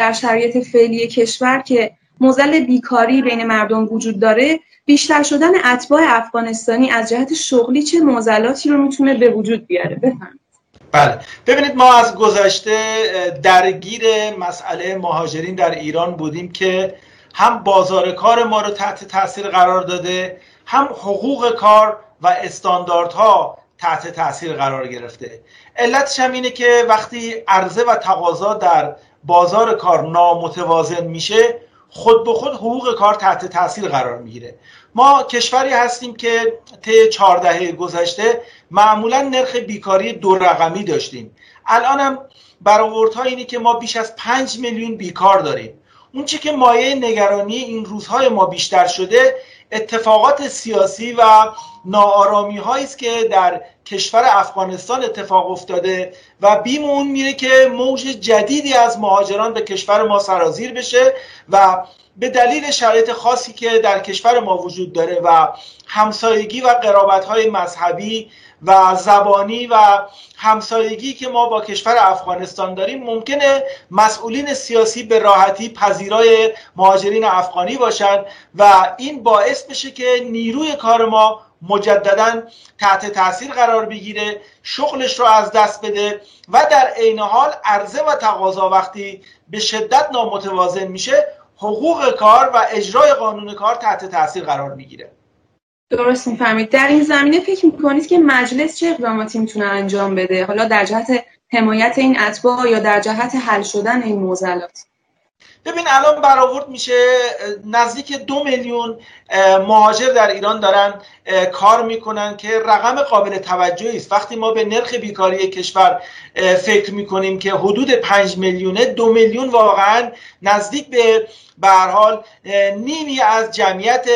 در شرایط فعلی کشور که موزل بیکاری بین مردم وجود داره بیشتر شدن اتباع افغانستانی از جهت شغلی چه معضلاتی رو می‌تونه به وجود بیاره؟ بفهمید بله. ببینید ما از گذشته درگیر مسئله مهاجرین در ایران بودیم که هم بازار کار ما رو تحت تاثیر قرار داده هم حقوق کار و استانداردها تحت تاثیر قرار گرفته. علتش هم اینه که وقتی عرضه و تقاضا در بازار کار نامتوازن میشه خود به خود حقوق کار تحت تاثیر قرار می‌گیره. ما کشوری هستیم که طی چهار دهه گذشته معمولا نرخ بیکاری دو رقمی داشتیم. الان هم برآوردها اینه که ما بیش از پنج میلیون بیکار داریم. اون چی که مایه نگرانی این روزهای ما بیشتر شده اتفاقات سیاسی و ناآرامی هایی است که در کشور افغانستان اتفاق افتاده و بیم اون میره که موج جدیدی از مهاجران به کشور ما سرازیر بشه و به دلیل شرایط خاصی که در کشور ما وجود داره و همسایگی و قرابت های مذهبی و زبانی و همسایگی که ما با کشور افغانستان داریم ممکنه مسئولین سیاسی به راحتی پذیرای مهاجرین افغانی باشند و این باعث بشه که نیروی کار ما مجددا تحت تاثیر قرار بگیره شغلش رو از دست بده و در عین حال عرضه و تقاضا وقتی به شدت نامتوازن میشه حقوق کار و اجرای قانون کار تحت تاثیر قرار می‌گیره. درست می‌فهمید. در این زمینه فکر می‌کنید که مجلس چه اقداماتی می‌تونه انجام بده؟ حالا در جهت حمایت این اتباع یا در جهت حل شدن این معضلات ببین الان برآورد میشه نزدیک دو میلیون مهاجر در ایران دارن کار می‌کنن که رقم قابل توجهی است. وقتی ما به نرخ بیکاری کشور فکر می‌کنیم که حدود پنج میلیونه دو میلیون واقعا نزدیک به به حال نیمی از جمعیت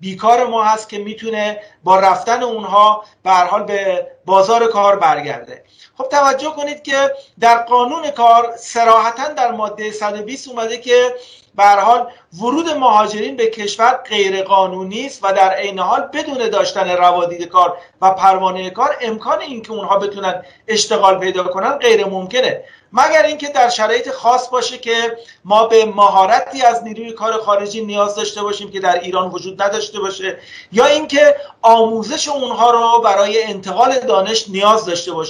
بیکار ما هست که می‌تونه با رفتن اونها به حال به بازار کار برگرده. خب توجه کنید که در قانون کار سراحتا در ماده 120 اومده که به حال ورود مهاجرین به کشور غیر قانونی است و در عین حال بدون داشتن روادید کار و پروانه کار امکان اینکه اونها بتونن اشتغال پیدا کنن غیر ممکنه. مگر اینکه در شرایط خاص باشه که ما به مهارتی از نیروی کار خارجی نیاز داشته باشیم که در ایران وجود نداشته باشه یا اینکه آموزش اونها رو برای انتقال دانش نیاز داشته باشیم